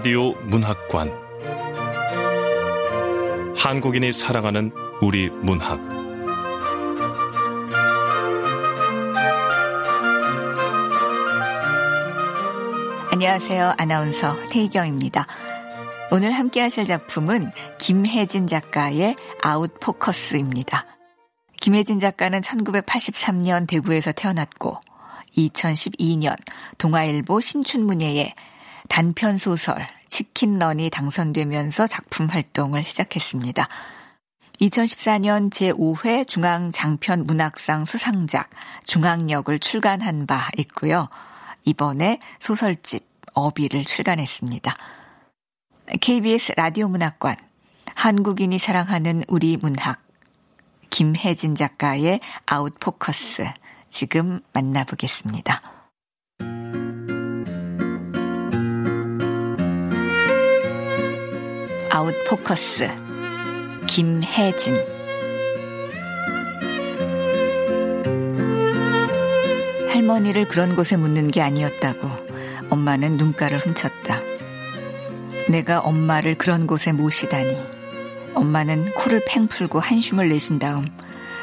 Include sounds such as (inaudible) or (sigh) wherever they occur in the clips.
라디오 문학관 한국인이 사랑하는 우리 문학 안녕하세요. 아나운서 태희경입니다. 오늘 함께 하실 작품은 김혜진 작가의 아웃 포커스입니다. 김혜진 작가는 1983년 대구에서 태어났고 2012년 동아일보 신춘문예에 단편 소설 치킨런이 당선되면서 작품 활동을 시작했습니다. 2014년 제5회 중앙 장편 문학상 수상작 중앙역을 출간한 바 있고요. 이번에 소설집 어비를 출간했습니다. KBS 라디오 문학관 한국인이 사랑하는 우리 문학 김혜진 작가의 아웃포커스 지금 만나보겠습니다. 아웃 포커스 김혜진 할머니를 그런 곳에 묻는 게 아니었다고 엄마는 눈가를 훔쳤다. 내가 엄마를 그런 곳에 모시다니. 엄마는 코를 팽 풀고 한숨을 내신 다음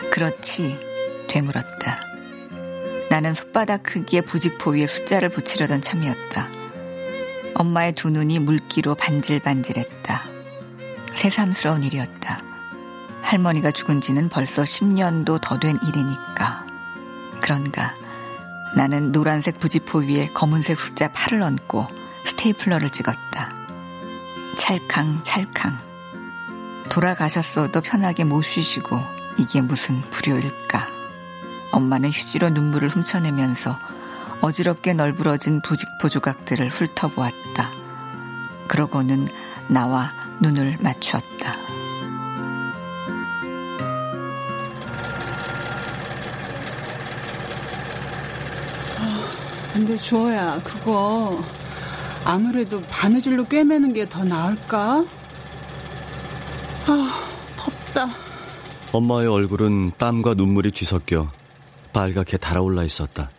그렇지 되물었다. 나는 손바닥 크기의 부직포 위에 숫자를 붙이려던 참이었다. 엄마의 두 눈이 물기로 반질반질했다. 새삼스러운 일이었다. 할머니가 죽은 지는 벌써 10년도 더 된 일이니까. 그런가. 나는 노란색 부지포 위에 검은색 숫자 8을 얹고 스테이플러를 찍었다. 찰캉, 찰캉. 돌아가셨어도 편하게 못 쉬시고 이게 무슨 불효일까. 엄마는 휴지로 눈물을 훔쳐내면서 어지럽게 널브러진 부직포 조각들을 훑어보았다. 그러고는 나와 눈을 맞추었다. 근데 주호야, 그거 아무래도 바느질로 꿰매는 게 더 나을까? 아, 덥다. 엄마의 얼굴은 땀과 눈물이 뒤섞여 빨갛게 달아올라 있었다.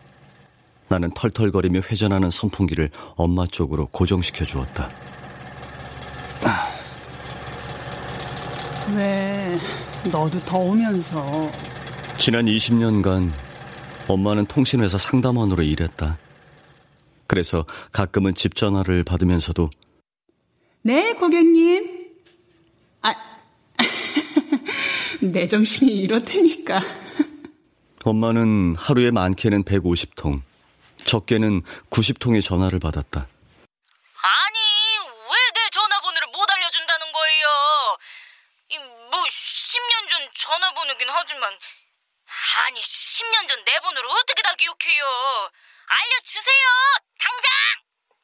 나는 털털거리며 회전하는 선풍기를 엄마 쪽으로 고정시켜 주었다. 왜, 너도 더우면서. 지난 20년간 엄마는 통신회사 상담원으로 일했다. 그래서 가끔은 집 전화를 받으면서도 네, 고객님. 아, (laughs) 내 정신이 이렇다니까. 엄마는 하루에 많게는 150통, 적게는 90통의 전화를 받았다. 아니, 왜 내 전화번호를 못 알려준다는 거예요? 이, 뭐, 10년 전 전화번호긴 하지만, 아니, 10년 전 내 번호를 어떻게 다 기억해요? 알려주세요! 당장!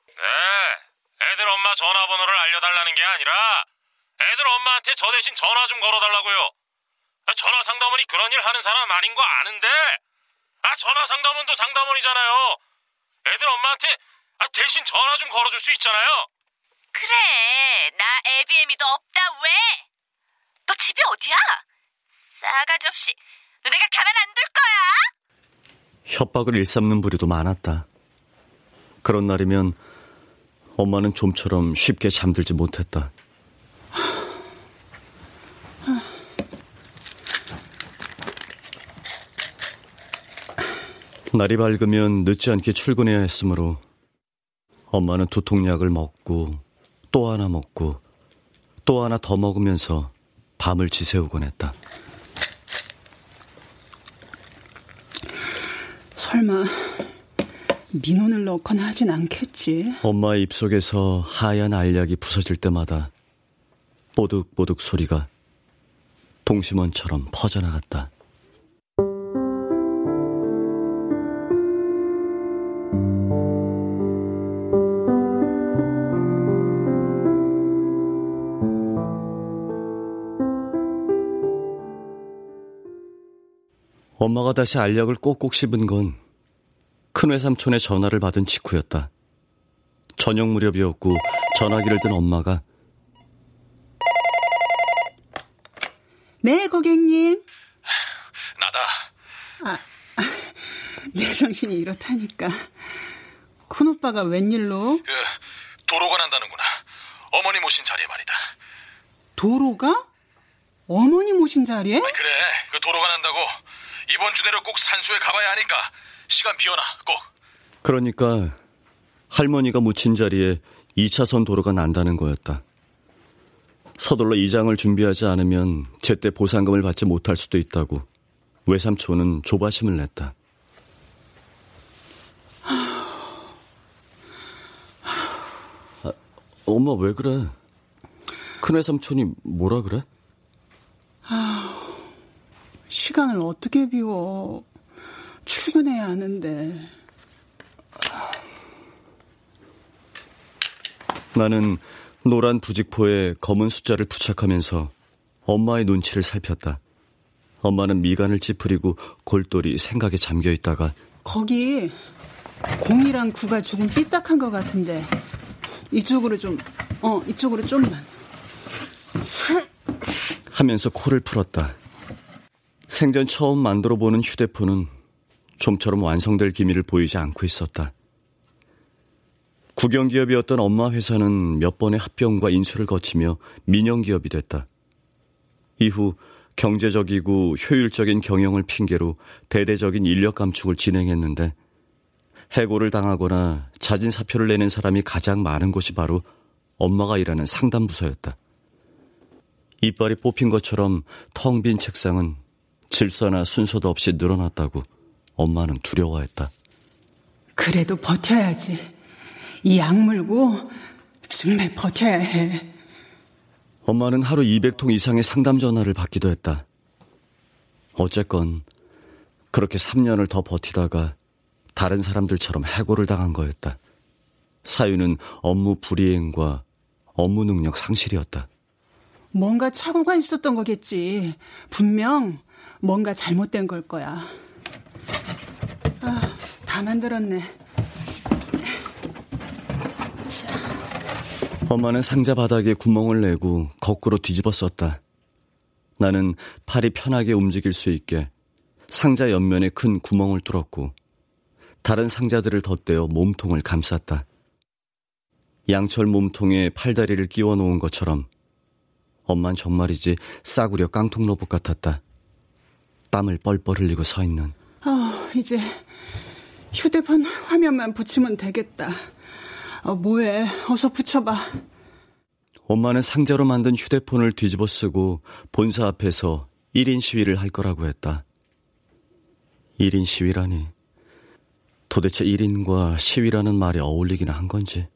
네, 애들 엄마 전화번호를 알려달라는 게 아니라, 애들 엄마한테 저 대신 전화 좀 걸어달라고요. 아, 전화 상담원이 그런 일 하는 사람 아닌 거 아는데, 아, 전화 상담원도 상담원이잖아요. 애들 엄마한테 아, 대신 전화 좀 걸어줄 수 있잖아요. 그래, 나 ABM이도 없다, 왜? 너 집이 어디야? 싸가지 없이. 내가 가면 안둘 거야? 협박을 일삼는 부류도 많았다. 그런 날이면 엄마는 좀처럼 쉽게 잠들지 못했다. 날이 밝으면 늦지 않게 출근해야 했으므로 엄마는 두통약을 먹고 또 하나 먹고 또 하나 더 먹으면서 밤을 지새우곤 했다. 설마 민원을 넣거나 하진 않겠지? 엄마의 입속에서 하얀 알약이 부서질 때마다 뽀득뽀득 소리가 동심원처럼 퍼져나갔다. 엄마가 다시 알약을 꼭꼭 씹은 건 큰 외삼촌의 전화를 받은 직후였다. 저녁 무렵이었고 전화기를 든 엄마가 네, 고객님. 나다. 아, (laughs) 내 정신이 이렇다니까. 큰 오빠가 웬일로? 그, 도로가 난다는구나. 어머니 모신 자리에 말이다. 도로가? 어머니 모신 자리에? 그래, 그 도로가 난다고. 이번 주 내로 꼭 산소에 가봐야 하니까 시간 비워놔, 꼭. 그러니까 할머니가 묻힌 자리에 2차선 도로가 난다는 거였다. 서둘러 이장을 준비하지 않으면 제때 보상금을 받지 못할 수도 있다고 외삼촌은 조바심을 냈다. 아, 엄마 왜 그래? 큰 외삼촌이 뭐라 그래? 아, 시간을 어떻게 비워. 출근해야 하는데. 나는 노란 부직포에 검은 숫자를 부착하면서 엄마의 눈치를 살폈다. 엄마는 미간을 찌푸리고 골똘히 생각에 잠겨 있다가 거기 공이랑 구가 조금 삐딱한 것 같은데 이쪽으로 좀, 어, 이쪽으로 좀만. 하면서 코를 풀었다. 생전 처음 만들어 보는 휴대폰은 좀처럼 완성될 기미를 보이지 않고 있었다. 국영기업이었던 엄마 회사는 몇 번의 합병과 인수를 거치며 민영기업이 됐다. 이후 경제적이고 효율적인 경영을 핑계로 대대적인 인력 감축을 진행했는데 해고를 당하거나 자진 사표를 내는 사람이 가장 많은 곳이 바로 엄마가 일하는 상담부서였다. 이빨이 뽑힌 것처럼 텅 빈 책상은 질서나 순서도 없이 늘어났다고 엄마는 두려워했다. 그래도 버텨야지. 이 악물고 정말 버텨야 해. 엄마는 하루 200통 이상의 상담 전화를 받기도 했다. 어쨌건 그렇게 3년을 더 버티다가 다른 사람들처럼 해고를 당한 거였다. 사유는 업무 불이행과 업무 능력 상실이었다. 뭔가 착오가 있었던 거겠지. 분명 뭔가 잘못된 걸 거야. 아, 다 만들었네. 엄마는 상자 바닥에 구멍을 내고 거꾸로 뒤집어 썼다. 나는 팔이 편하게 움직일 수 있게 상자 옆면에 큰 구멍을 뚫었고 다른 상자들을 덧대어 몸통을 감쌌다. 양철 몸통에 팔다리를 끼워 놓은 것처럼 엄만 정말이지 싸구려 깡통 로봇 같았다. 땀을 뻘뻘 흘리고 서 있는. 아, 이제 휴대폰 화면만 붙이면 되겠다. 어, 뭐해? 어서 붙여봐. 엄마는 상자로 만든 휴대폰을 뒤집어 쓰고 본사 앞에서 1인 시위를 할 거라고 했다. 1인 시위라니. 도대체 1인과 시위라는 말이 어울리기나 한 건지.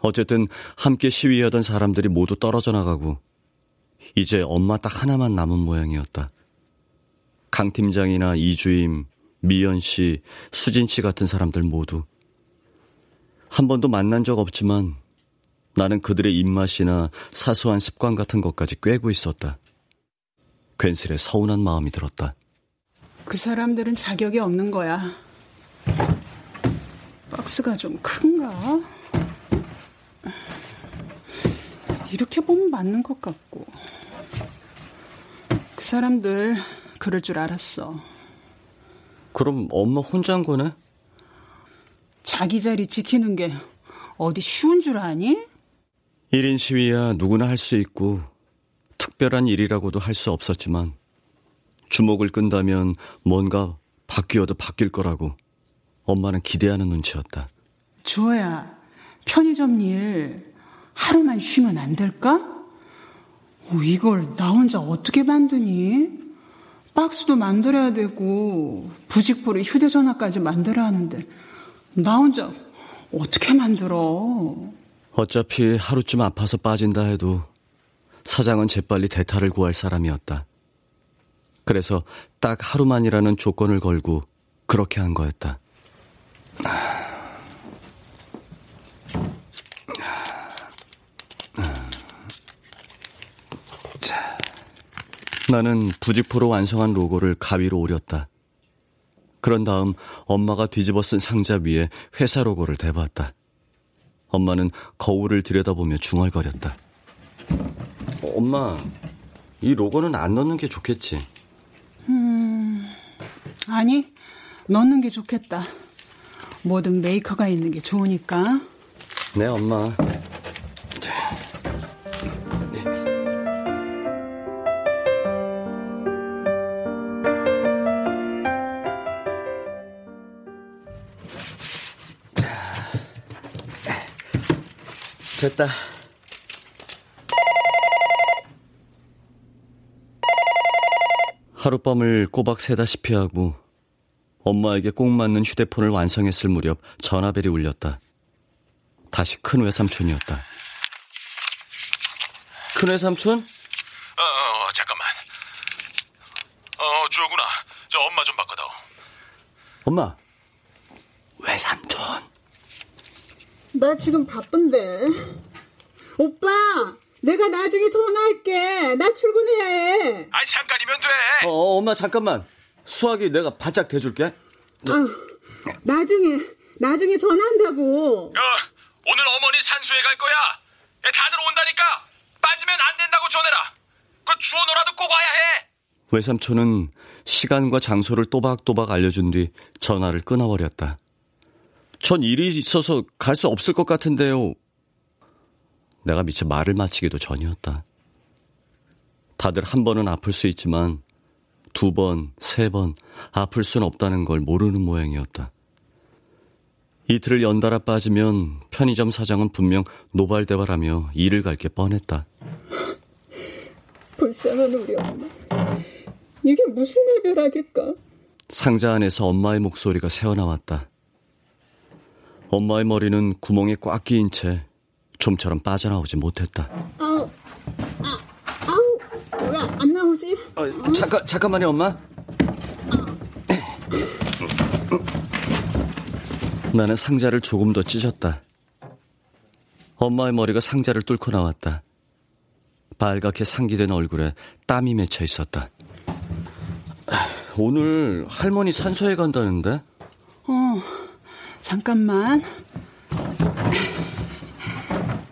어쨌든 함께 시위하던 사람들이 모두 떨어져 나가고 이제 엄마 딱 하나만 남은 모양이었다. 강 팀장이나 이주임, 미연 씨, 수진 씨 같은 사람들 모두 한 번도 만난 적 없지만 나는 그들의 입맛이나 사소한 습관 같은 것까지 꿰고 있었다. 괜스레 서운한 마음이 들었다. 그 사람들은 자격이 없는 거야. 박스가 좀 큰가? 이렇게 보면 맞는 것 같고. 그 사람들 그럴 줄 알았어. 그럼 엄마 혼자 한 거네? 자기 자리 지키는 게 어디 쉬운 줄 아니? 1인 시위야 누구나 할 수 있고 특별한 일이라고도 할 수 없었지만 주목을 끈다면 뭔가 바뀌어도 바뀔 거라고 엄마는 기대하는 눈치였다. 주호야, 편의점 일 하루만 쉬면 안 될까? 어, 이걸 나 혼자 어떻게 만드니? 박스도 만들어야 되고 부직포리 휴대전화까지 만들어야 하는데 나 혼자 어떻게 만들어? 어차피 하루쯤 아파서 빠진다 해도 사장은 재빨리 대타를 구할 사람이었다. 그래서 딱 하루만이라는 조건을 걸고 그렇게 한 거였다. 나는 부직포로 완성한 로고를 가위로 오렸다. 그런 다음 엄마가 뒤집어 쓴 상자 위에 회사 로고를 대봤다. 엄마는 거울을 들여다보며 중얼거렸다. 어, 엄마, 이 로고는 안 넣는 게 좋겠지? 음, 아니, 넣는 게 좋겠다. 뭐든 메이커가 있는 게 좋으니까. 네, 엄마. 됐다. 하룻밤을 꼬박 새다시피 하고 엄마에게 꼭 맞는 휴대폰을 완성했을 무렵 전화벨이 울렸다. 다시 큰 외삼촌이었다. 큰 외삼촌? 어, 어, 잠깐만. 어, 주호구나. 저 엄마 좀 바꿔다오. 엄마. 외삼촌. 나 지금 바쁜데. 오빠, 내가 나중에 전화할게. 나 출근해야 해. 아니, 잠깐이면 돼. 어, 어, 엄마 잠깐만. 수학이 내가 바짝 대줄게. 아, 나중에, 나중에 전화한다고. 야, 오늘 어머니 산소에 갈 거야. 야, 다들 온다니까. 빠지면 안 된다고 전해라. 그 주원호라도 꼭 와야 해. 외삼촌은 시간과 장소를 또박또박 알려준 뒤 전화를 끊어버렸다. 전 일이 있어서 갈 수 없을 것 같은데요. 내가 미처 말을 마치기도 전이었다. 다들 한 번은 아플 수 있지만 두 번, 세 번 아플 순 없다는 걸 모르는 모양이었다. 이틀을 연달아 빠지면 편의점 사장은 분명 노발대발하며 일을 갈 게 뻔했다. 불쌍한 우리 엄마. 이게 무슨 날벼락일까? 상자 안에서 엄마의 목소리가 새어나왔다. 엄마의 머리는 구멍에 꽉 끼인 채 좀처럼 빠져나오지 못했다. 아우, 아, 아우, 왜안 나오지? 어, 잠깐, 잠깐만요, 엄마. 나는 상자를 조금 더 찢었다. 엄마의 머리가 상자를 뚫고 나왔다. 빨갛게 상기된 얼굴에 땀이 맺혀 있었다. 오늘 할머니 산소에 간다는데? 어, 잠깐만.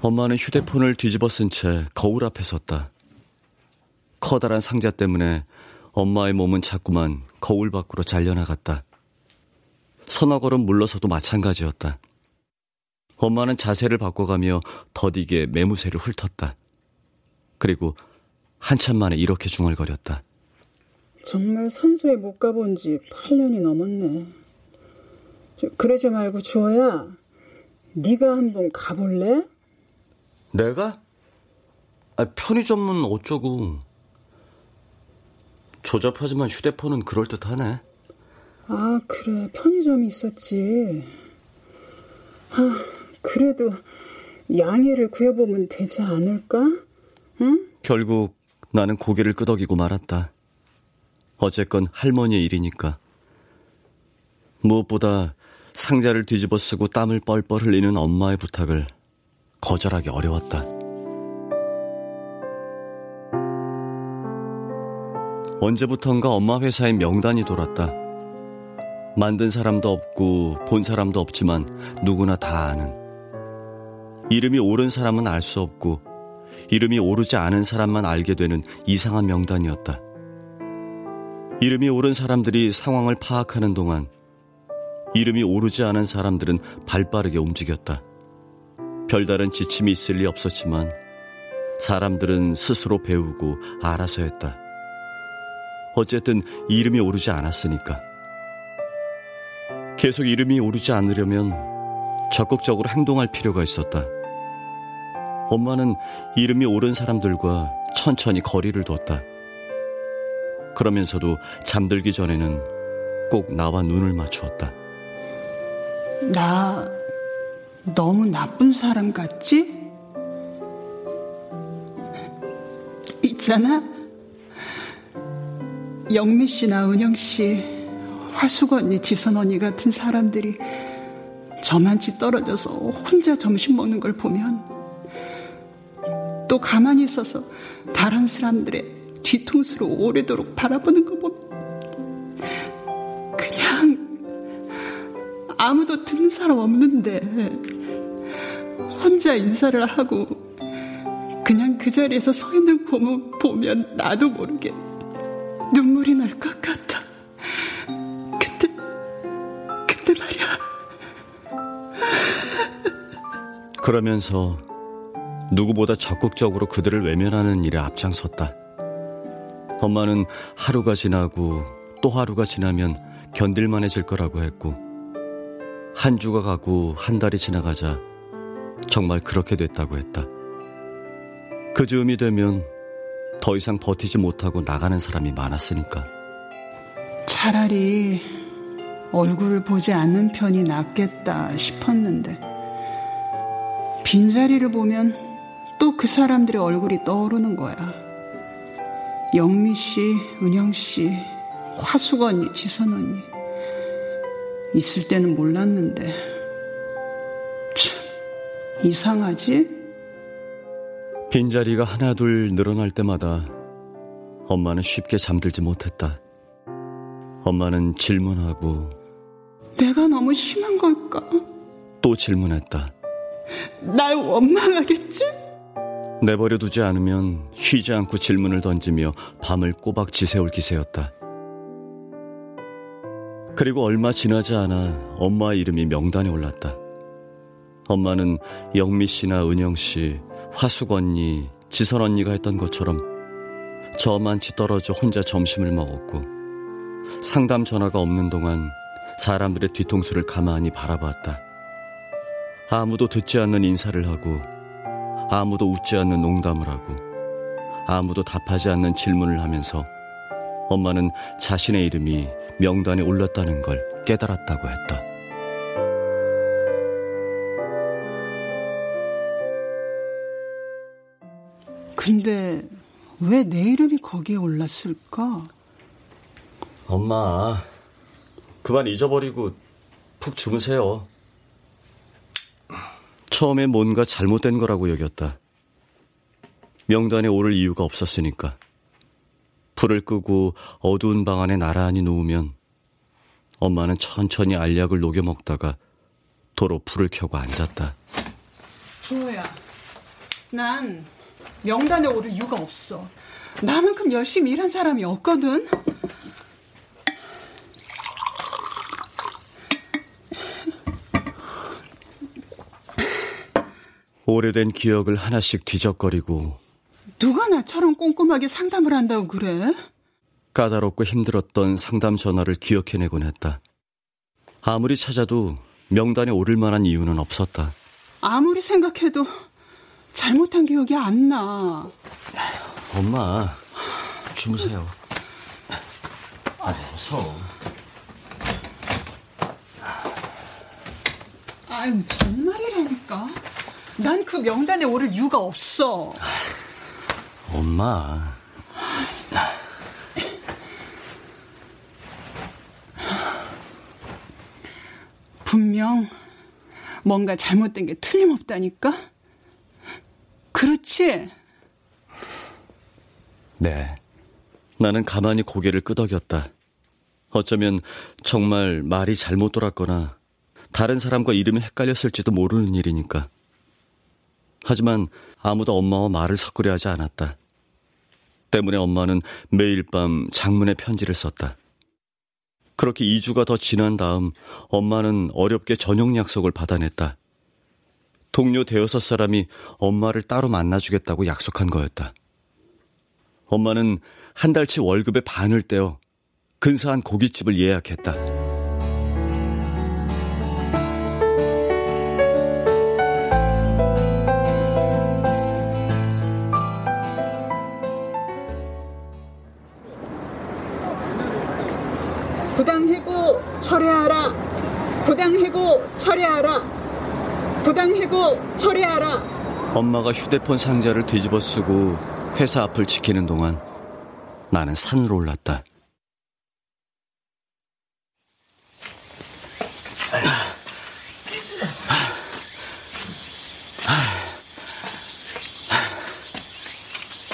엄마는 휴대폰을 뒤집어 쓴 채 거울 앞에 섰다. 커다란 상자 때문에 엄마의 몸은 자꾸만 거울 밖으로 잘려나갔다. 서너 걸음 물러서도 마찬가지였다. 엄마는 자세를 바꿔가며 더디게 매무새를 훑었다. 그리고 한참 만에 이렇게 중얼거렸다. 정말 산소에 못 가본 지 8년이 넘었네. 그러지 말고 주호야, 네가 한번 가볼래? 내가? 아, 편의점은 어쩌고. 조잡하지만 휴대폰은 그럴듯하네. 아, 그래. 편의점이 있었지. 아, 그래도 양해를 구해보면 되지 않을까? 응? 결국 나는 고개를 끄덕이고 말았다. 어쨌건 할머니의 일이니까. 무엇보다 상자를 뒤집어 쓰고 땀을 뻘뻘 흘리는 엄마의 부탁을 거절하기 어려웠다. 언제부턴가 엄마 회사에 명단이 돌았다. 만든 사람도 없고 본 사람도 없지만 누구나 다 아는. 이름이 옳은 사람은 알 수 없고 이름이 오르지 않은 사람만 알게 되는 이상한 명단이었다. 이름이 옳은 사람들이 상황을 파악하는 동안 이름이 오르지 않은 사람들은 발빠르게 움직였다. 별다른 지침이 있을 리 없었지만 사람들은 스스로 배우고 알아서 했다. 어쨌든 이름이 오르지 않았으니까. 계속 이름이 오르지 않으려면 적극적으로 행동할 필요가 있었다. 엄마는 이름이 오른 사람들과 천천히 거리를 뒀다. 그러면서도 잠들기 전에는 꼭 나와 눈을 맞추었다. 나 너무 나쁜 사람 같지? 있잖아. 영미 씨나 은영 씨, 화숙 언니, 지선 언니 같은 사람들이 저만치 떨어져서 혼자 점심 먹는 걸 보면 또 가만히 있어서 다른 사람들의 뒤통수로 오래도록 바라보는 거 보면 아무도 듣는 사람 없는데 혼자 인사를 하고 그냥 그 자리에서 서 있는 봄을 보면 나도 모르게 눈물이 날 것 같아. 근데, 근데 말이야. 그러면서 누구보다 적극적으로 그들을 외면하는 일에 앞장섰다. 엄마는 하루가 지나고 또 하루가 지나면 견딜만해질 거라고 했고, 한 주가 가고 한 달이 지나가자 정말 그렇게 됐다고 했다. 그 즈음이 되면 더 이상 버티지 못하고 나가는 사람이 많았으니까. 차라리 얼굴을 보지 않는 편이 낫겠다 싶었는데, 빈자리를 보면 또 그 사람들의 얼굴이 떠오르는 거야. 영미 씨, 은영 씨, 언니, 지선 언니. 있을 때는 몰랐는데. 참, 이상하지? 빈자리가 하나둘 늘어날 때마다 엄마는 쉽게 잠들지 못했다. 엄마는 질문하고 내가 너무 심한 걸까? 또 질문했다. 날 원망하겠지? 내버려 두지 않으면 쉬지 않고 질문을 던지며 밤을 꼬박 지새울 기세였다. 그리고 얼마 지나지 않아 엄마 이름이 명단에 올랐다. 엄마는 영미 씨나 은영 씨, 화숙 언니, 지선 언니가 했던 것처럼 저만치 떨어져 혼자 점심을 먹었고 상담 전화가 없는 동안 사람들의 뒤통수를 가만히 바라봤다. 아무도 듣지 않는 인사를 하고 아무도 웃지 않는 농담을 하고 아무도 답하지 않는 질문을 하면서 엄마는 자신의 이름이 명단에 올랐다는 걸 깨달았다고 했다. 근데 왜 내 이름이 거기에 올랐을까? 엄마, 그만 잊어버리고 푹 주무세요. 처음에 뭔가 잘못된 거라고 여겼다. 명단에 오를 이유가 없었으니까. 불을 끄고 어두운 방 안에 나란히 누우면 엄마는 천천히 알약을 녹여 먹다가 도로 불을 켜고 앉았다. 주호야, 난 명단에 오를 이유가 없어. 나만큼 열심히 일한 사람이 없거든. 오래된 기억을 하나씩 뒤적거리고 누가 나처럼 꼼꼼하게 상담을 한다고 그래? 까다롭고 힘들었던 상담 전화를 기억해내곤 했다. 아무리 찾아도 명단에 오를 만한 이유는 없었다. 아무리 생각해도 잘못한 기억이 안 나. 엄마, 주무세요. 아, 어서. 아유, 정말이라니까. 난 그 명단에 오를 이유가 없어. 엄마. 분명 뭔가 잘못된 게 틀림없다니까? 그렇지? 네. 나는 가만히 고개를 끄덕였다. 어쩌면 정말 말이 잘못 돌았거나 다른 사람과 이름이 헷갈렸을지도 모르는 일이니까. 하지만 아무도 엄마와 말을 섞으려 하지 않았다. 때문에 엄마는 매일 밤 장문의 편지를 썼다. 그렇게 2주가 더 지난 다음 엄마는 어렵게 저녁 약속을 받아냈다. 동료 대여섯 사람이 엄마를 따로 만나주겠다고 약속한 거였다. 엄마는 한 달치 월급의 반을 떼어 근사한 고깃집을 예약했다. 철회하라. 부당해고 철회하라. 엄마가 휴대폰 상자를 뒤집어 쓰고 회사 앞을 지키는 동안 나는 산으로 올랐다.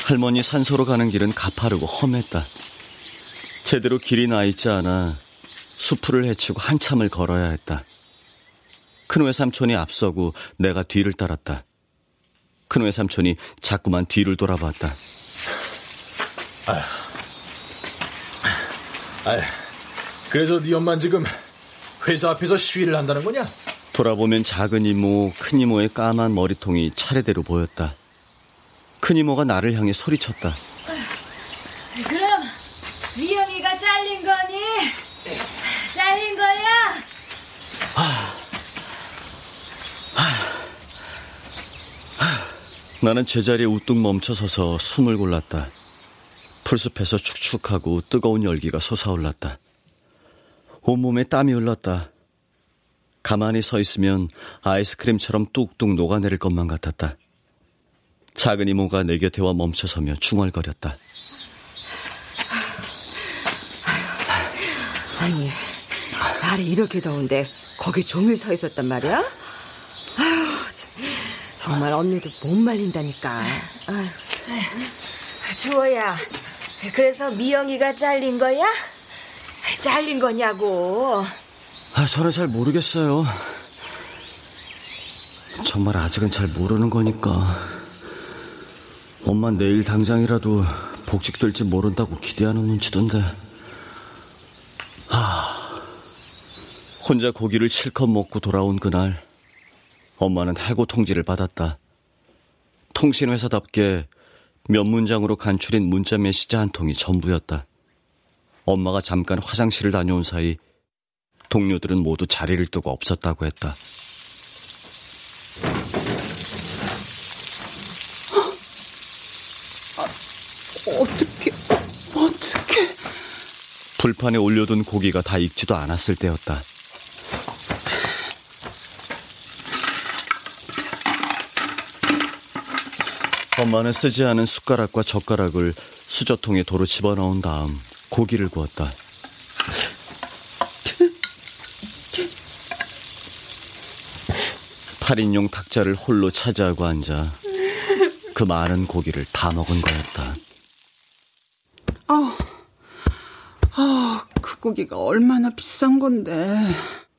할머니 산소로 가는 길은 가파르고 험했다. 제대로 길이 나 있지 않아 수풀을 헤치고 한참을 걸어야 했다. 큰 외삼촌이 앞서고 내가 뒤를 따랐다. 큰 외삼촌이 자꾸만 뒤를 돌아봤다. 아휴. 아휴. 그래서 네 엄마는 지금 회사 앞에서 시위를 한다는 거냐? 돌아보면 작은 이모, 큰 이모의 까만 머리통이 차례대로 보였다. 큰 이모가 나를 향해 소리쳤다. 그럼 미영이가 잘린 거니? 잘린 거야? 나는 제자리에 우뚝 멈춰서서 숨을 골랐다. 풀숲에서 축축하고 뜨거운 열기가 솟아올랐다. 온몸에 땀이 흘렀다. 가만히 서 있으면 아이스크림처럼 뚝뚝 녹아내릴 것만 같았다. 작은 이모가 내 곁에 와 멈춰서며 중얼거렸다. 아니, 날이 이렇게 더운데 거기 종일 서 있었단 말이야? 정말 언니도 못 말린다니까. 아휴. 주호야, 그래서 미영이가 잘린 거야? 잘린 거냐고. 아, 저는 잘 모르겠어요. 정말 아직은 잘 모르는 거니까. 엄마 내일 당장이라도 복직될지 모른다고 기대하는 눈치던데. 아, 혼자 고기를 실컷 먹고 돌아온 그날, 엄마는 해고 통지를 받았다. 통신회사답게 몇 문장으로 간추린 문자 메시지 한 통이 전부였다. 엄마가 잠깐 화장실을 다녀온 사이 동료들은 모두 자리를 뜨고 없었다고 했다. 어떻게, 어떻게. 불판에 올려둔 고기가 다 익지도 않았을 때였다. 엄마는 쓰지 않은 숟가락과 젓가락을 수저통에 도로 집어넣은 다음 고기를 구웠다. 팔인용 탁자를 홀로 차지하고 앉아 그 많은 고기를 다 먹은 거였다. 아, 아, 그 고기가 얼마나 비싼 건데.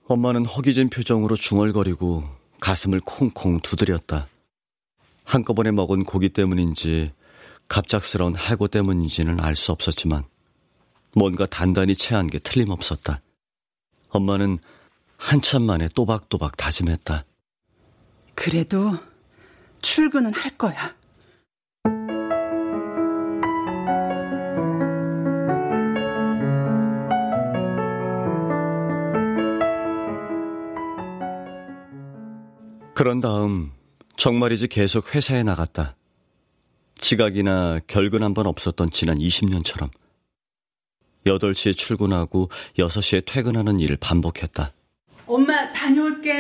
엄마는 허기진 표정으로 중얼거리고 가슴을 콩콩 두드렸다. 한꺼번에 먹은 고기 때문인지 갑작스러운 해고 때문인지는 알 수 없었지만 뭔가 단단히 체한 게 틀림없었다. 엄마는 한참 만에 또박또박 다짐했다. 그래도 출근은 할 거야. 그런 다음 정말이지 계속 회사에 나갔다. 지각이나 결근 한 번 없었던 지난 20년처럼 8시에 출근하고 6시에 퇴근하는 일을 반복했다. 엄마 다녀올게.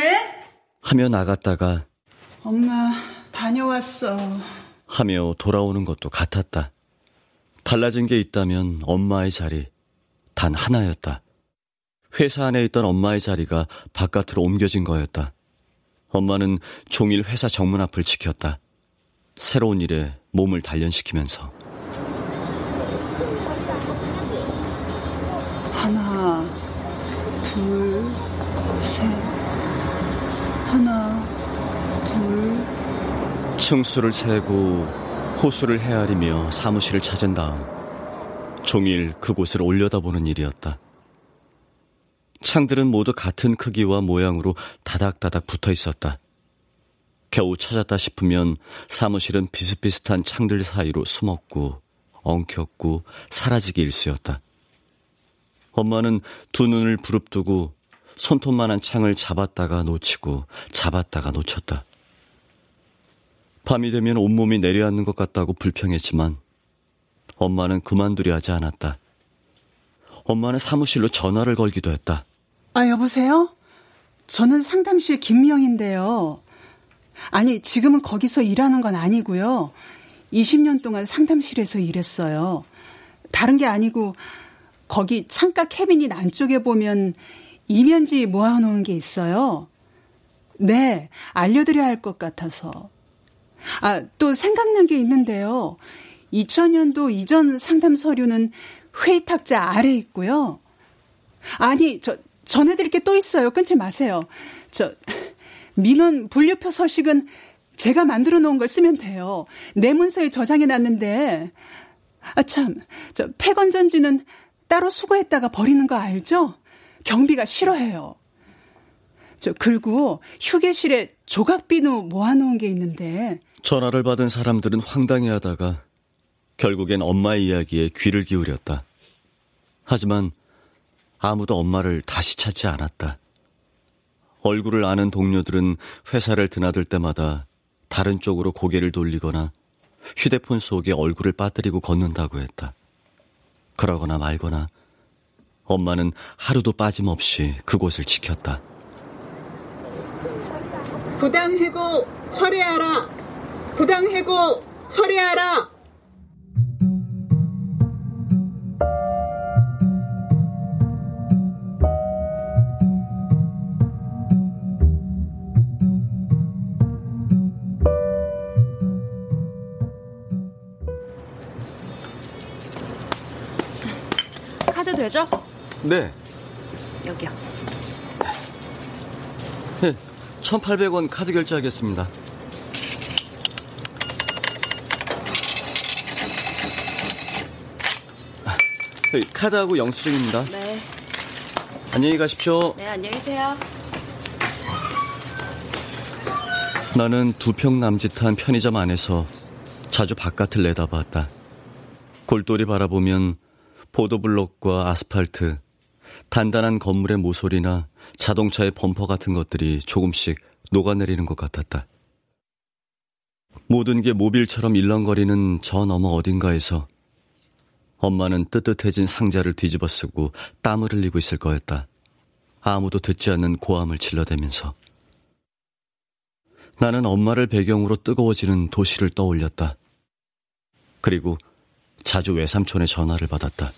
하며 나갔다가 엄마 다녀왔어. 하며 돌아오는 것도 같았다. 달라진 게 있다면 엄마의 자리 단 하나였다. 회사 안에 있던 엄마의 자리가 바깥으로 옮겨진 거였다. 엄마는 종일 회사 정문 앞을 지켰다. 새로운 일에 몸을 단련시키면서. 하나, 둘, 셋. 하나, 둘. 층수를 세고 호수를 헤아리며 사무실을 찾은 다음 종일 그곳을 올려다보는 일이었다. 창들은 모두 같은 크기와 모양으로 다닥다닥 붙어 있었다. 겨우 찾았다 싶으면 사무실은 비슷비슷한 창들 사이로 숨었고 엉켰고 사라지기 일쑤였다. 엄마는 두 눈을 부릅뜨고 손톱만한 창을 잡았다가 놓치고 잡았다가 놓쳤다. 밤이 되면 온몸이 내려앉는 것 같다고 불평했지만 엄마는 그만두려 하지 않았다. 엄마는 사무실로 전화를 걸기도 했다. 아, 여보세요? 저는 상담실 김미영인데요. 아니, 지금은 거기서 일하는 건 아니고요. 20년 동안 상담실에서 일했어요. 다른 게 아니고, 거기 창가 캐비닛 안쪽에 보면 이면지 모아놓은 게 있어요. 네, 알려드려야 할 것 같아서. 아, 또 생각난 게 있는데요. 2000년도 이전 상담 서류는 회의 탁자 아래 있고요. 아니, 저, 전해드릴 게 또 있어요. 끊지 마세요. 저, 민원 분류표 서식은 제가 만들어 놓은 걸 쓰면 돼요. 내 문서에 저장해 놨는데, 아, 참, 저, 폐건 전지는 따로 수거했다가 버리는 거 알죠? 경비가 싫어해요. 저, 그리고 휴게실에 조각비누 모아놓은 게 있는데. 전화를 받은 사람들은 황당해 하다가 결국엔 엄마의 이야기에 귀를 기울였다. 하지만 아무도 엄마를 다시 찾지 않았다. 얼굴을 아는 동료들은 회사를 드나들 때마다 다른 쪽으로 고개를 돌리거나 휴대폰 속에 얼굴을 빠뜨리고 걷는다고 했다. 그러거나 말거나 엄마는 하루도 빠짐없이 그곳을 지켰다. 부당해고 처리하라. 부당해고 처리하라. 되죠? 네. 여기요. 네, 1,800원 카드 결제하겠습니다. 네, 카드하고 영수증입니다. 네. 안녕히 가십시오. 네, 안녕히 계세요. 나는 두 평 남짓한 편의점 안에서 자주 바깥을 내다봤다. 골똘히 바라보면 보도블록과 아스팔트, 단단한 건물의 모서리나 자동차의 범퍼 같은 것들이 조금씩 녹아내리는 것 같았다. 모든 게 모빌처럼 일렁거리는 저 너머 어딘가에서 엄마는 뜨뜻해진 상자를 뒤집어 쓰고 땀을 흘리고 있을 거였다. 아무도 듣지 않는 고함을 질러대면서. 나는 엄마를 배경으로 뜨거워지는 도시를 떠올렸다. 그리고 자주 외삼촌의 전화를 받았다.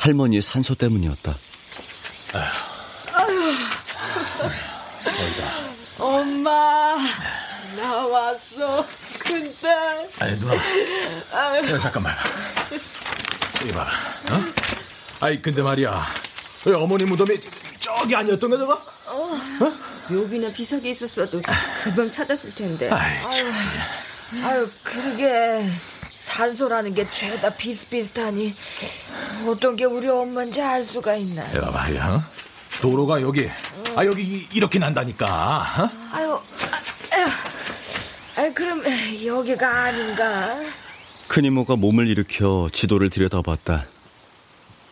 할머니의 산소 때문이었다. 엄마, 나 왔어. 큰딸. 아니, 누나. 아유. 야, 잠깐만. 봐라. 어? 아이, 근데 말이야. 왜 어머니 무덤이 저기 아니었던 거, 저거? 어, 묘비나 비석이 있었어도 금방 찾았을 텐데. 아유, 아유, 그러게. 산소라는 게 죄다 비슷비슷하니 어떤 게 우리 엄마인지 알 수가 있나. 야, 봐봐, 야. 어? 도로가 여기. 아, 여기 이- 이렇게 난다니까. 어? 아유, 아. 아유, 그럼 여기가 아닌가? 큰 이모가 몸을 일으켜 지도를 들여다봤다.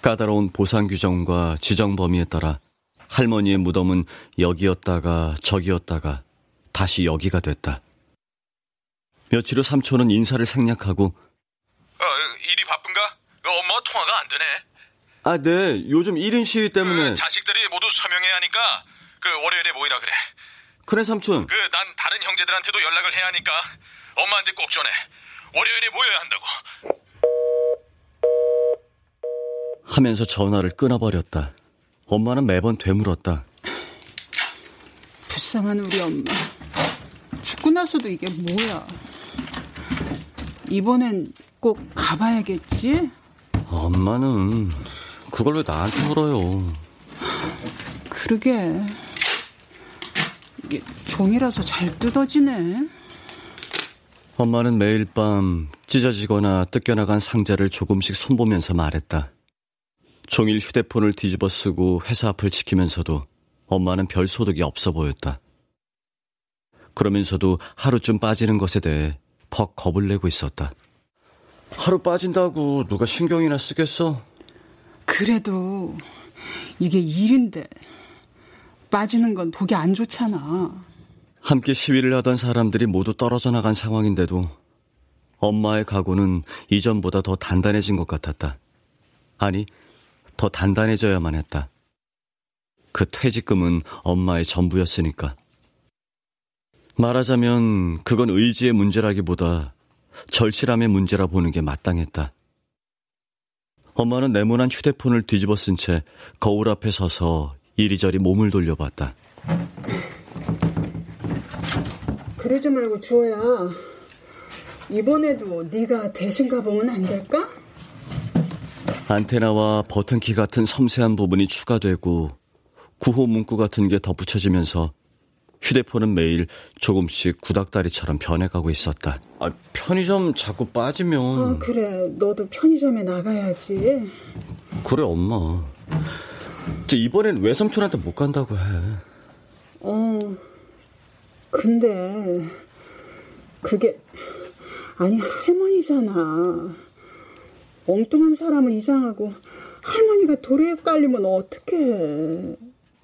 까다로운 보상 규정과 지정 범위에 따라 할머니의 무덤은 여기였다가 저기였다가 다시 여기가 됐다. 며칠 후 삼촌은 인사를 생략하고 어, 일이 바쁜가? 엄마 통화가 안 되네. 아, 네. 요즘 1인 시위 때문에 그 자식들이 모두 서명해야 하니까 그 월요일에 모이라 그래. 그래 삼촌. 그 난 다른 형제들한테도 연락을 해야 하니까 엄마한테 꼭 전해. 월요일에 모여야 한다고. 하면서 전화를 끊어버렸다. 엄마는 매번 되물었다. 불쌍한 우리 엄마. 죽고 나서도 이게 뭐야. 이번엔 꼭 가봐야겠지? 엄마는 그걸 왜 나한테 물어요? 그러게. 이게 종이라서 잘 뜯어지네. 엄마는 매일 밤 찢어지거나 뜯겨나간 상자를 조금씩 손보면서 말했다. 종일 휴대폰을 뒤집어 쓰고 회사 앞을 지키면서도 엄마는 별 소득이 없어 보였다. 그러면서도 하루쯤 빠지는 것에 대해 퍽 겁을 내고 있었다. 하루 빠진다고 누가 신경이나 쓰겠어? 그래도 이게 일인데 빠지는 건 보기 안 좋잖아. 함께 시위를 하던 사람들이 모두 떨어져 나간 상황인데도 엄마의 각오는 이전보다 더 단단해진 것 같았다. 아니, 더 단단해져야만 했다. 그 퇴직금은 엄마의 전부였으니까. 말하자면 그건 의지의 문제라기보다 절실함의 문제라 보는 게 마땅했다. 엄마는 네모난 휴대폰을 뒤집어 쓴 채 거울 앞에 서서 이리저리 몸을 돌려봤다. 그러지 말고 주호야. 이번에도 네가 대신 가보면 안 될까? 안테나와 버튼키 같은 섬세한 부분이 추가되고 구호 문구 같은 게 덧붙여지면서 휴대폰은 매일 조금씩 구닥다리처럼 변해가고 있었다. 아, 편의점 자꾸 빠지면. 아, 그래. 너도 편의점에 나가야지. 그래, 엄마. 이번엔 외삼촌한테 못 간다고 해. 어. 근데, 그게, 아니, 할머니잖아. 엉뚱한 사람을 이상하고, 할머니가 도로에 깔리면 어떡해.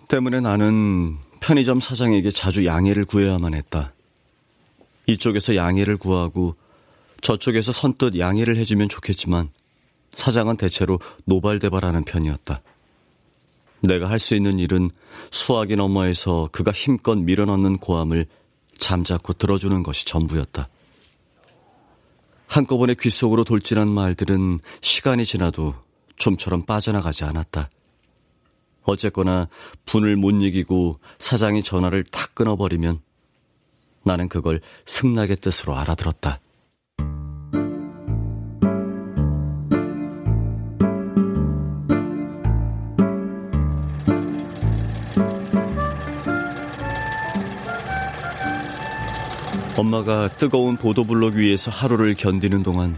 때문에 나는 편의점 사장에게 자주 양해를 구해야만 했다. 이쪽에서 양해를 구하고 저쪽에서 선뜻 양해를 해주면 좋겠지만 사장은 대체로 노발대발하는 편이었다. 내가 할 수 있는 일은 수학이 너머에서 그가 힘껏 밀어넣는 고함을 잠자코 들어주는 것이 전부였다. 한꺼번에 귓속으로 돌진한 말들은 시간이 지나도 좀처럼 빠져나가지 않았다. 어쨌거나 분을 못 이기고 사장이 전화를 탁 끊어버리면 나는 그걸 승낙의 뜻으로 알아들었다. 엄마가 뜨거운 보도블록 위에서 하루를 견디는 동안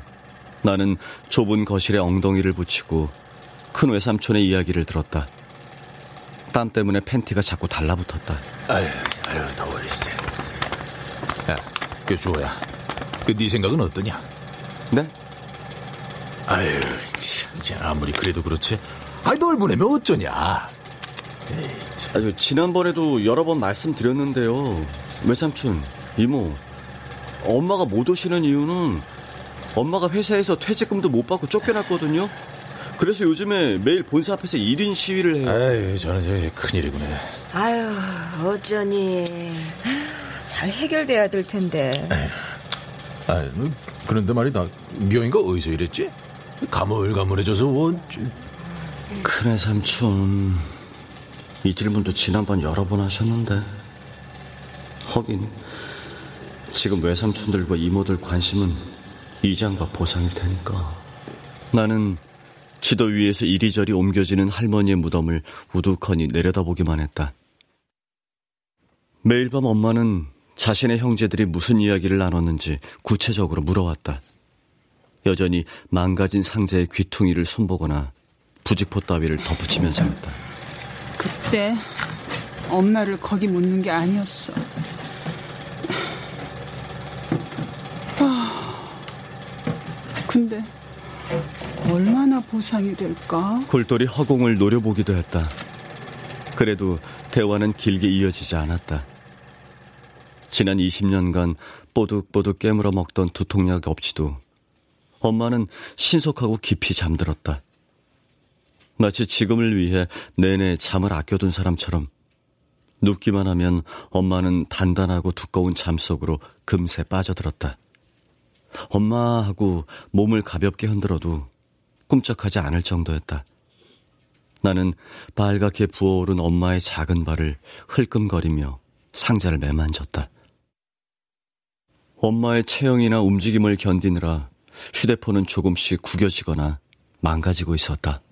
나는 좁은 거실에 엉덩이를 붙이고 큰 외삼촌의 이야기를 들었다. 땀 때문에 팬티가 자꾸 달라붙었다. 아유, 아유, 더워, 진짜. 야, 그 주호야. 그네 생각은 어떠냐? 네? 아유, 참, 아무리 그래도 그렇지. 아이, 널 보내면 어쩌냐? 에이, 아주 지난번에도 여러 번 말씀드렸는데요. 외삼촌, 이모, 엄마가 못 오시는 이유는 엄마가 회사에서 퇴직금도 못 받고 쫓겨났거든요. 그래서 요즘에 매일 본사 앞에서 1인 시위를 해요. 아유, 저는 저 큰일이구나. 아유, 어쩌니. 잘 해결돼야 될 텐데. 아, 그런데 말이다. 묘인가 어디서 이랬지? 가물가물해져서 원. 큰애 삼촌. 이 질문도 지난번 여러 번 하셨는데. 하긴 지금 외삼촌들과 이모들 관심은 이장과 보상일 테니까. 나는 지도 위에서 이리저리 옮겨지는 할머니의 무덤을 우두커니 내려다보기만 했다. 매일 밤 엄마는 자신의 형제들이 무슨 이야기를 나눴는지 구체적으로 물어왔다. 여전히 망가진 상자의 귀퉁이를 손보거나 부직포 따위를 덧붙이면서였다. 그때 엄마를 거기 묻는 게 아니었어. 아, 근데 얼마나 보상이 될까? 골똘히 허공을 노려보기도 했다. 그래도 대화는 길게 이어지지 않았다. 지난 20년간 뽀득뽀득 깨물어 먹던 두통약 없이도 엄마는 신속하고 깊이 잠들었다. 마치 지금을 위해 내내 잠을 아껴둔 사람처럼 눕기만 하면 엄마는 단단하고 두꺼운 잠 속으로 금세 빠져들었다. 엄마 하고 몸을 가볍게 흔들어도 꿈쩍하지 않을 정도였다. 나는 빨갛게 부어오른 엄마의 작은 발을 흘끔거리며 상자를 매만졌다. 엄마의 체형이나 움직임을 견디느라 휴대폰은 조금씩 구겨지거나 망가지고 있었다.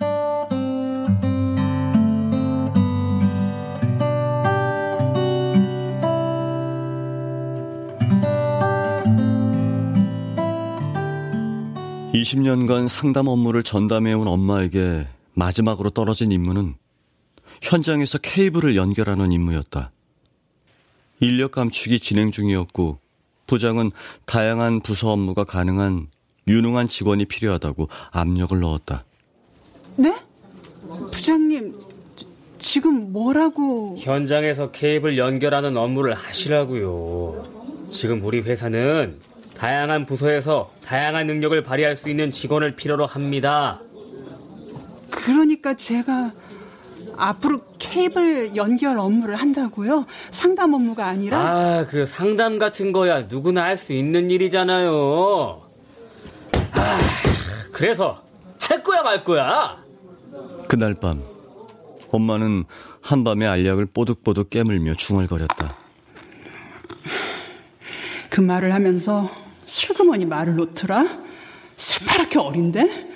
이십 년간 상담 업무를 전담해온 엄마에게 마지막으로 떨어진 임무는 현장에서 케이블을 연결하는 임무였다. 인력 감축이 진행 중이었고 부장은 다양한 부서 업무가 가능한 유능한 직원이 필요하다고 압력을 넣었다. 네? 부장님, 지금 뭐라고? 현장에서 케이블 연결하는 업무를 하시라고요. 지금 우리 회사는 다양한 부서에서 다양한 능력을 발휘할 수 있는 직원을 필요로 합니다. 그러니까 제가 앞으로 케이블 연결 업무를 한다고요? 상담 업무가 아니라? 아, 그 상담 같은 거야 누구나 할 수 있는 일이잖아요. 아, 그래서 할 거야 말 거야? 그날 밤 엄마는 한밤에 알약을 뽀득뽀득 깨물며 중얼거렸다. 그 말을 하면서 슬그머니 말을 놓더라. 새파랗게 어린데?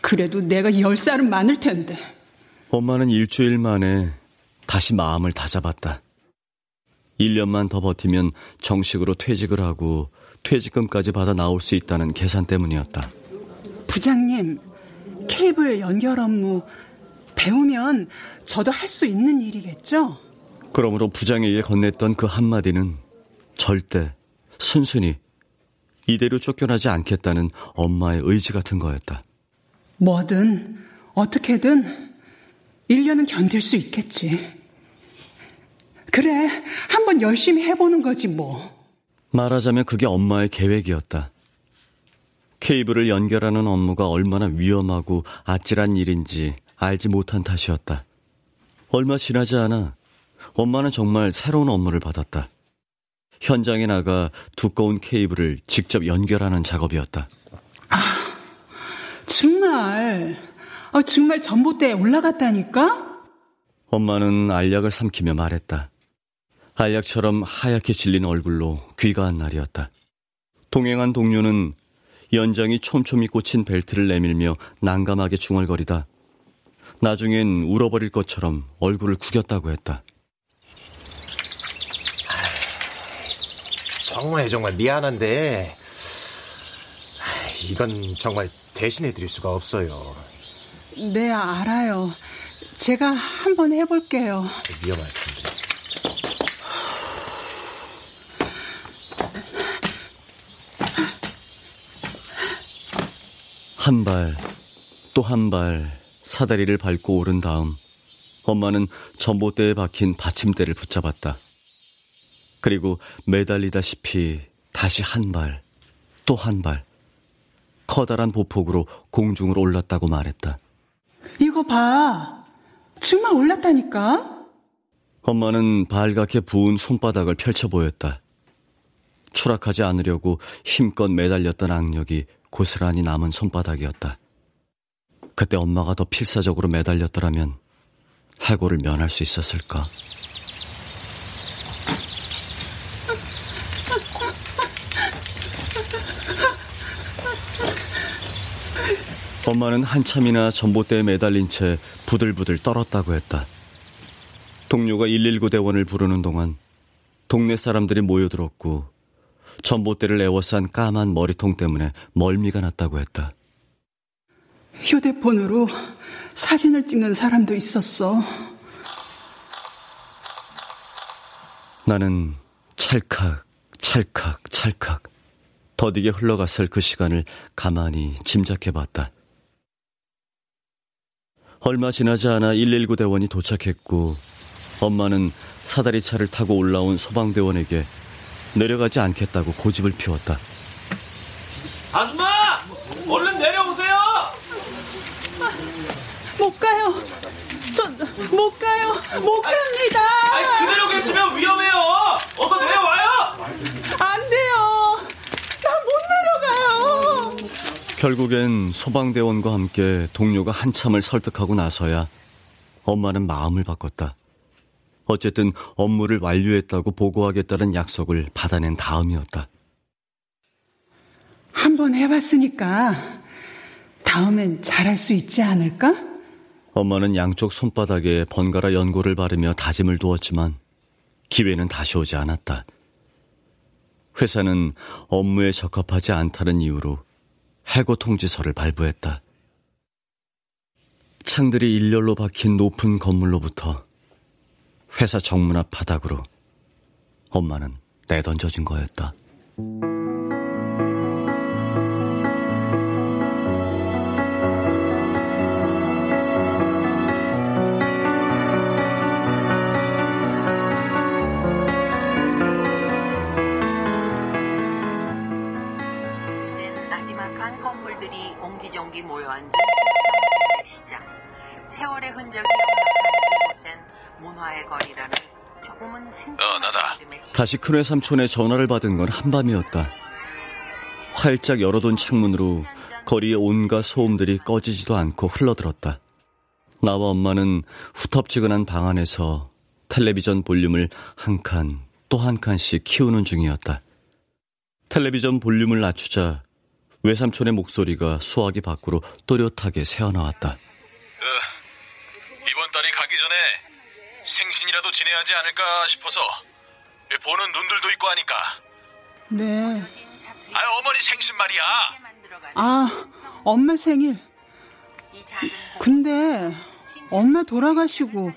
그래도 내가 열 살은 많을 텐데. 엄마는 일주일 만에 다시 마음을 다잡았다. 1년만 더 버티면 정식으로 퇴직을 하고 퇴직금까지 받아 나올 수 있다는 계산 때문이었다. 부장님, 케이블 연결 업무 배우면 저도 할 수 있는 일이겠죠? 그러므로 부장에게 건넸던 그 한마디는 절대, 순순히 이대로 쫓겨나지 않겠다는 엄마의 의지 같은 거였다. 뭐든 어떻게든 1년은 견딜 수 있겠지. 그래, 한번 열심히 해보는 거지 뭐. 말하자면 그게 엄마의 계획이었다. 케이블을 연결하는 업무가 얼마나 위험하고 아찔한 일인지 알지 못한 탓이었다. 얼마 지나지 않아 엄마는 정말 새로운 업무를 받았다. 현장에 나가 두꺼운 케이블을 직접 연결하는 작업이었다. 아, 정말, 아, 정말 전봇대에 올라갔다니까? 엄마는 알약을 삼키며 말했다. 알약처럼 하얗게 질린 얼굴로 귀가한 날이었다. 동행한 동료는 연장이 촘촘히 꽂힌 벨트를 내밀며 난감하게 중얼거리다. 나중엔 울어버릴 것처럼 얼굴을 구겼다고 했다. 정말 정말 미안한데 이건 정말 대신해 드릴 수가 없어요. 네, 알아요. 제가 한번 해볼게요. 위험할 텐데. 한 발, 또 한 발 사다리를 밟고 오른 다음 엄마는 전봇대에 박힌 받침대를 붙잡았다. 그리고 매달리다시피 다시 한 발, 또 한 발, 커다란 보폭으로 공중으로 올랐다고 말했다. 이거 봐. 정말 올랐다니까? 엄마는 발갛게 부은 손바닥을 펼쳐 보였다. 추락하지 않으려고 힘껏 매달렸던 악력이 고스란히 남은 손바닥이었다. 그때 엄마가 더 필사적으로 매달렸더라면 해고를 면할 수 있었을까? 엄마는 한참이나 전봇대에 매달린 채 부들부들 떨었다고 했다. 동료가 119 대원을 부르는 동안 동네 사람들이 모여들었고 전봇대를 에워싼 까만 머리통 때문에 멀미가 났다고 했다. 휴대폰으로 사진을 찍는 사람도 있었어. 나는 찰칵, 찰칵, 찰칵 더디게 흘러갔을 그 시간을 가만히 짐작해 봤다. 얼마 지나지 않아 119 대원이 도착했고 엄마는 사다리 차를 타고 올라온 소방대원에게 내려가지 않겠다고 고집을 피웠다. 아줌마! 얼른 내려오세요! 못 가요. 저, 못 가요. 못 갑니다. 아니, 그대로 계시면 위험해요! 어서 내려와요! 안 돼요. 나 못 내려가요. 결국엔 소방대원과 함께 동료가 한참을 설득하고 나서야 엄마는 마음을 바꿨다. 어쨌든 업무를 완료했다고 보고하겠다는 약속을 받아낸 다음이었다. 한번 해봤으니까 다음엔 잘할 수 있지 않을까? 엄마는 양쪽 손바닥에 번갈아 연고를 바르며 다짐을 두었지만 기회는 다시 오지 않았다. 회사는 업무에 적합하지 않다는 이유로 해고 통지서를 발부했다. 창들이 일렬로 박힌 높은 건물로부터 회사 정문 앞 바닥으로 엄마는 내던져진 거였다. 흔적이 역력한 이곳엔 문화의 거리라는 조금은 생소한 어, 나다. 다시 큰외 삼촌의 전화를 받은 건 한밤이었다. 활짝 열어둔 창문으로 거리의 온갖 소음들이 꺼지지도 않고 흘러들었다. 나와 엄마는 후텁지근한 방 안에서 텔레비전 볼륨을 한 칸, 또 한 칸씩 키우는 중이었다. 텔레비전 볼륨을 낮추자 외삼촌의 목소리가 수화기 밖으로 또렷하게 새어나왔다. 어, 달이 가기 전에 생신이라도 지내야지 않을까 싶어서 보는 눈들도 있고 하니까. 네. 아, 어머니 생신 말이야. 아, 엄마 생일. 근데 엄마 돌아가시고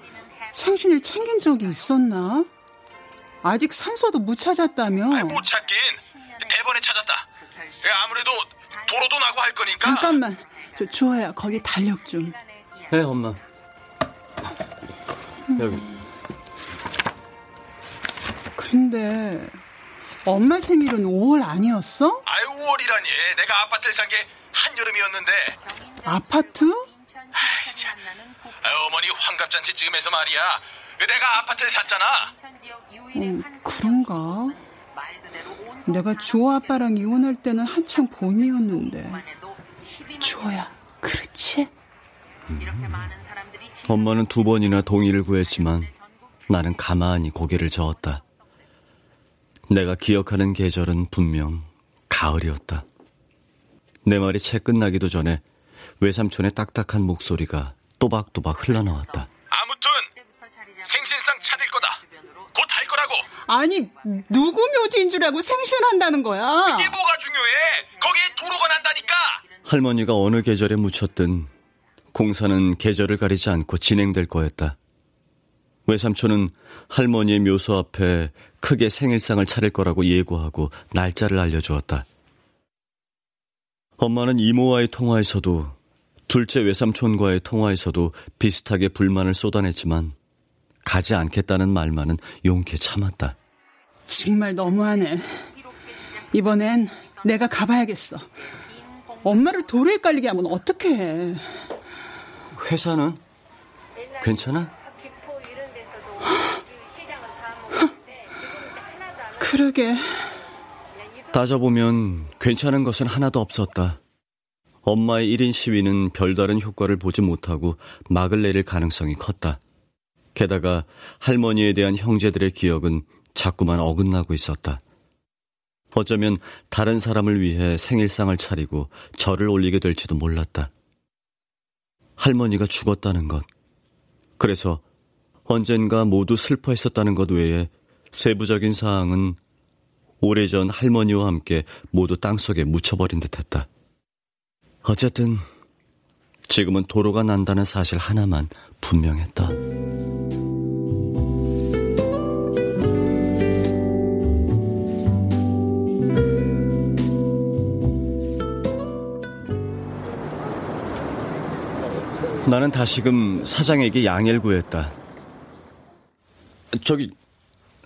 생신을 챙긴 적이 있었나? 아직 산소도 못 찾았다며. 못 찾긴 대번에 찾았다. 아무래도 도로도 나고 할 거니까. 잠깐만. 저 주호야, 거기 달력 좀. 네, 엄마. 여기. 근데 엄마 생일은 5월 아니었어? 아유, 5월이라니. 내가 아파트를 산 게 한여름이었는데. 아파트? 아유, 어머니 환갑잔치 쯤에서 말이야. 내가 아파트를 샀잖아. 어, 그런가? 내가 주호 아빠랑 이혼할 때는 한창 봄이었는데. 주호야, 그렇지? 엄마는 두 번이나 동의를 구했지만 나는 가만히 고개를 저었다. 내가 기억하는 계절은 분명 가을이었다. 내 말이 채 끝나기도 전에 외삼촌의 딱딱한 목소리가 또박또박 흘러나왔다. 아무튼 생신상 차릴 거다. 곧 할 거라고. 아니, 누구 묘지인 줄 알고 생신한다는 거야? 이게 뭐가 중요해? 거기에 도로가 난다니까. 할머니가 어느 계절에 묻혔든 공사는 계절을 가리지 않고 진행될 거였다. 외삼촌은 할머니의 묘소 앞에 크게 생일상을 차릴 거라고 예고하고 날짜를 알려주었다. 엄마는 이모와의 통화에서도 둘째 외삼촌과의 통화에서도 비슷하게 불만을 쏟아냈지만 가지 않겠다는 말만은 용케 참았다. 정말 너무하네. 이번엔 내가 가봐야겠어. 엄마를 도로에 깔리게 하면 어떡해. 회사는? 괜찮아? 그러게. 따져보면 괜찮은 것은 하나도 없었다. 엄마의 1인 시위는 별다른 효과를 보지 못하고 막을 내릴 가능성이 컸다. 게다가 할머니에 대한 형제들의 기억은 자꾸만 어긋나고 있었다. 어쩌면 다른 사람을 위해 생일상을 차리고 절을 올리게 될지도 몰랐다. 할머니가 죽었다는 것. 그래서 언젠가 모두 슬퍼했었다는 것 외에 세부적인 사항은 오래전 할머니와 함께 모두 땅속에 묻혀버린 듯 했다. 어쨌든 지금은 도로가 난다는 사실 하나만 분명했다. 나는 다시금 사장에게 양해를 구했다. 저기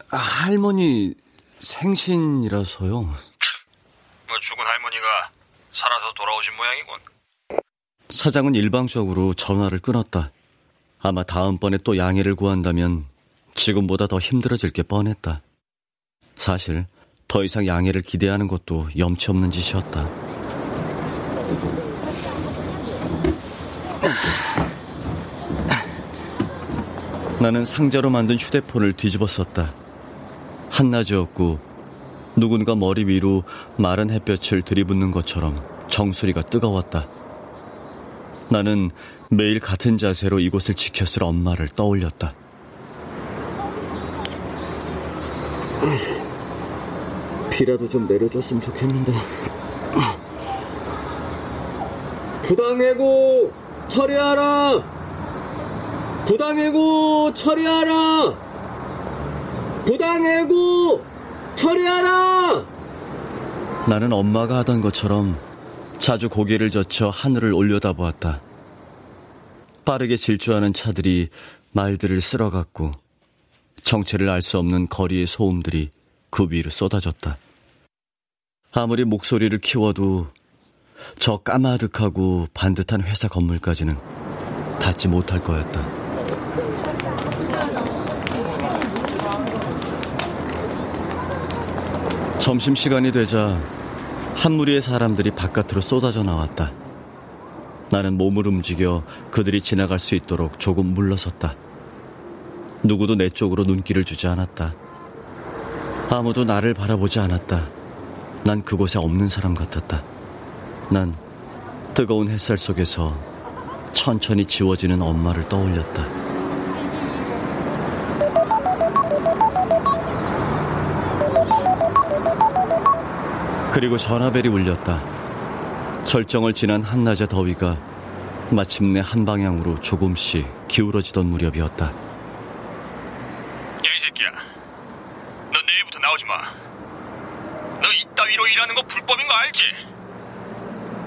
할머니 생신이라서요. 뭐 죽은 할머니가 살아서 돌아오신 모양이군. 사장은 일방적으로 전화를 끊었다. 아마 다음번에 또 양해를 구한다면 지금보다 더 힘들어질 게 뻔했다. 사실 더 이상 양해를 기대하는 것도 염치 없는 짓이었다. 나는 상자로 만든 휴대폰을 뒤집었었다. 한낮이었고 누군가 머리 위로 마른 햇볕을 들이붓는 것처럼 정수리가 뜨거웠다. 나는 매일 같은 자세로 이곳을 지켰을 엄마를 떠올렸다. 비라도 좀 내려줬으면 좋겠는데. 부당해고 처리하라! 부당해고 처리하라! 부당해고 처리하라! 나는 엄마가 하던 것처럼 자주 고개를 젖혀 하늘을 올려다보았다. 빠르게 질주하는 차들이 말들을 쓸어갔고 정체를 알 수 없는 거리의 소음들이 그 위로 쏟아졌다. 아무리 목소리를 키워도 저 까마득하고 반듯한 회사 건물까지는 닿지 못할 거였다. 점심시간이 되자 한 무리의 사람들이 바깥으로 쏟아져 나왔다. 나는 몸을 움직여 그들이 지나갈 수 있도록 조금 물러섰다. 누구도 내 쪽으로 눈길을 주지 않았다. 아무도 나를 바라보지 않았다. 난 그곳에 없는 사람 같았다. 난 뜨거운 햇살 속에서 천천히 지워지는 엄마를 떠올렸다. 그리고 전화벨이 울렸다. 절정을 지난 한낮의 더위가 마침내 한 방향으로 조금씩 기울어지던 무렵이었다. 야, 이 새끼야. 너 내일부터 나오지 마. 너 이따위로 일하는 거 불법인 거 알지?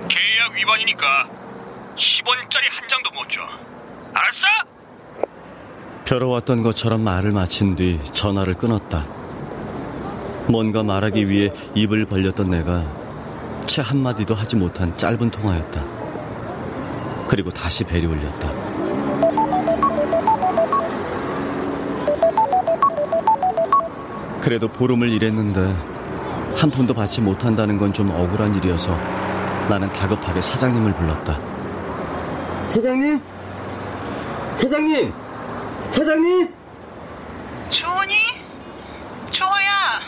계약 위반이니까 10원짜리 한 장도 못 줘. 알았어? 벼러왔던 것처럼 말을 마친 뒤 전화를 끊었다. 뭔가 말하기 위해 입을 벌렸던 내가 채 한마디도 하지 못한 짧은 통화였다. 그리고 다시 벨이 울렸다. 그래도 보름을 일했는데 한 푼도 받지 못한다는 건 좀 억울한 일이어서 나는 다급하게 사장님을 불렀다. 사장님? 사장님! 사장님! 주원이? 주호야,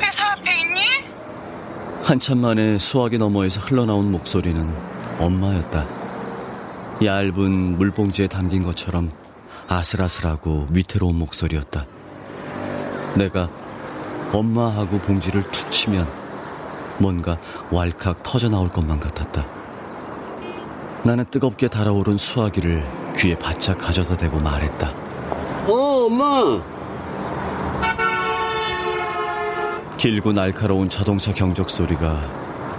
회사 앞에 있니? 한참 만에 수화기 너머에서 흘러나온 목소리는 엄마였다. 얇은 물봉지에 담긴 것처럼 아슬아슬하고 위태로운 목소리였다. 내가 엄마하고 봉지를 툭 치면 뭔가 왈칵 터져 나올 것만 같았다. 나는 뜨겁게 달아오른 수화기를 귀에 바짝 가져다 대고 말했다. 어, 엄마! 길고 날카로운 자동차 경적 소리가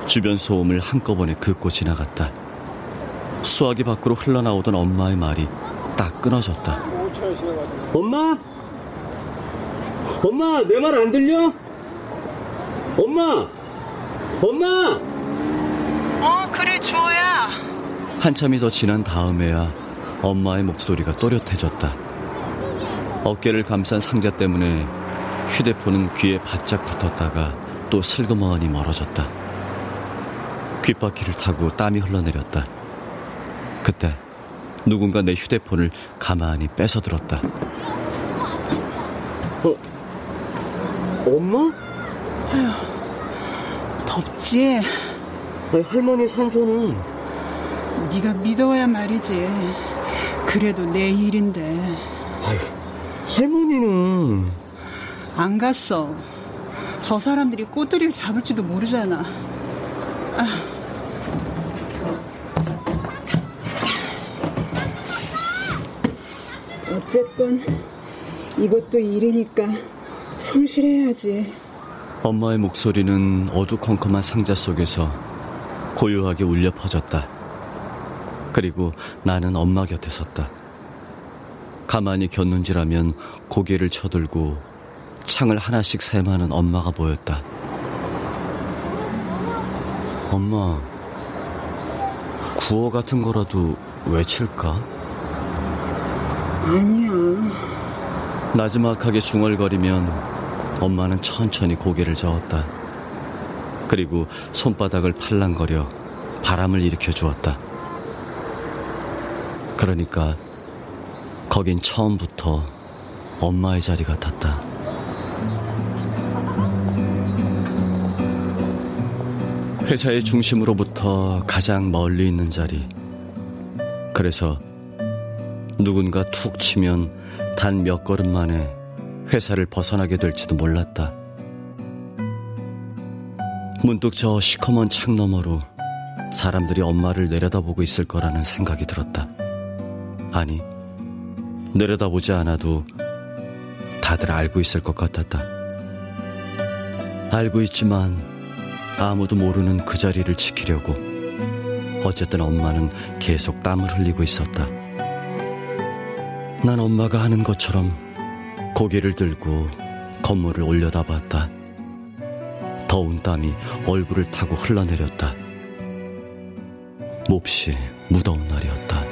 주변 소음을 한꺼번에 긋고 지나갔다. 수화기 밖으로 흘러나오던 엄마의 말이 딱 끊어졌다. 엄마? 엄마, 내 말 안 들려? 엄마! 엄마! 어, 그래, 주호야. 한참이 더 지난 다음에야 엄마의 목소리가 또렷해졌다. 어깨를 감싼 상자 때문에 휴대폰은 귀에 바짝 붙었다가 또 슬그머니 멀어졌다. 귓바퀴를 타고 땀이 흘러내렸다. 그때 누군가 내 휴대폰을 가만히 뺏어 들었다. 어, 엄마? 덥지? 아니, 할머니 산소는 네가 믿어야 말이지. 그래도 내 일인데. 아유, 할머니는 안 갔어. 저 사람들이 꼬투리를 잡을지도 모르잖아. 아. 어쨌건 이것도 일이니까 성실해야지. 엄마의 목소리는 어두컴컴한 상자 속에서 고요하게 울려 퍼졌다. 그리고 나는 엄마 곁에 섰다. 가만히 곁눈질하면 고개를 쳐들고 창을 하나씩 샘하는 엄마가 보였다. 엄마, 구호 같은 거라도 외칠까? 아니야. 나지막하게 중얼거리면 엄마는 천천히 고개를 저었다. 그리고 손바닥을 팔랑거려 바람을 일으켜 주었다. 그러니까 거긴 처음부터 엄마의 자리 같았다. 회사의 중심으로부터 가장 멀리 있는 자리. 그래서 누군가 툭 치면 단 몇 걸음 만에 회사를 벗어나게 될지도 몰랐다. 문득 저 시커먼 창 너머로 사람들이 엄마를 내려다보고 있을 거라는 생각이 들었다. 아니, 내려다보지 않아도 다들 알고 있을 것 같았다. 알고 있지만 아무도 모르는 그 자리를 지키려고 어쨌든 엄마는 계속 땀을 흘리고 있었다. 난 엄마가 하는 것처럼 고개를 들고 건물을 올려다 봤다. 더운 땀이 얼굴을 타고 흘러내렸다. 몹시 무더운 날이었다.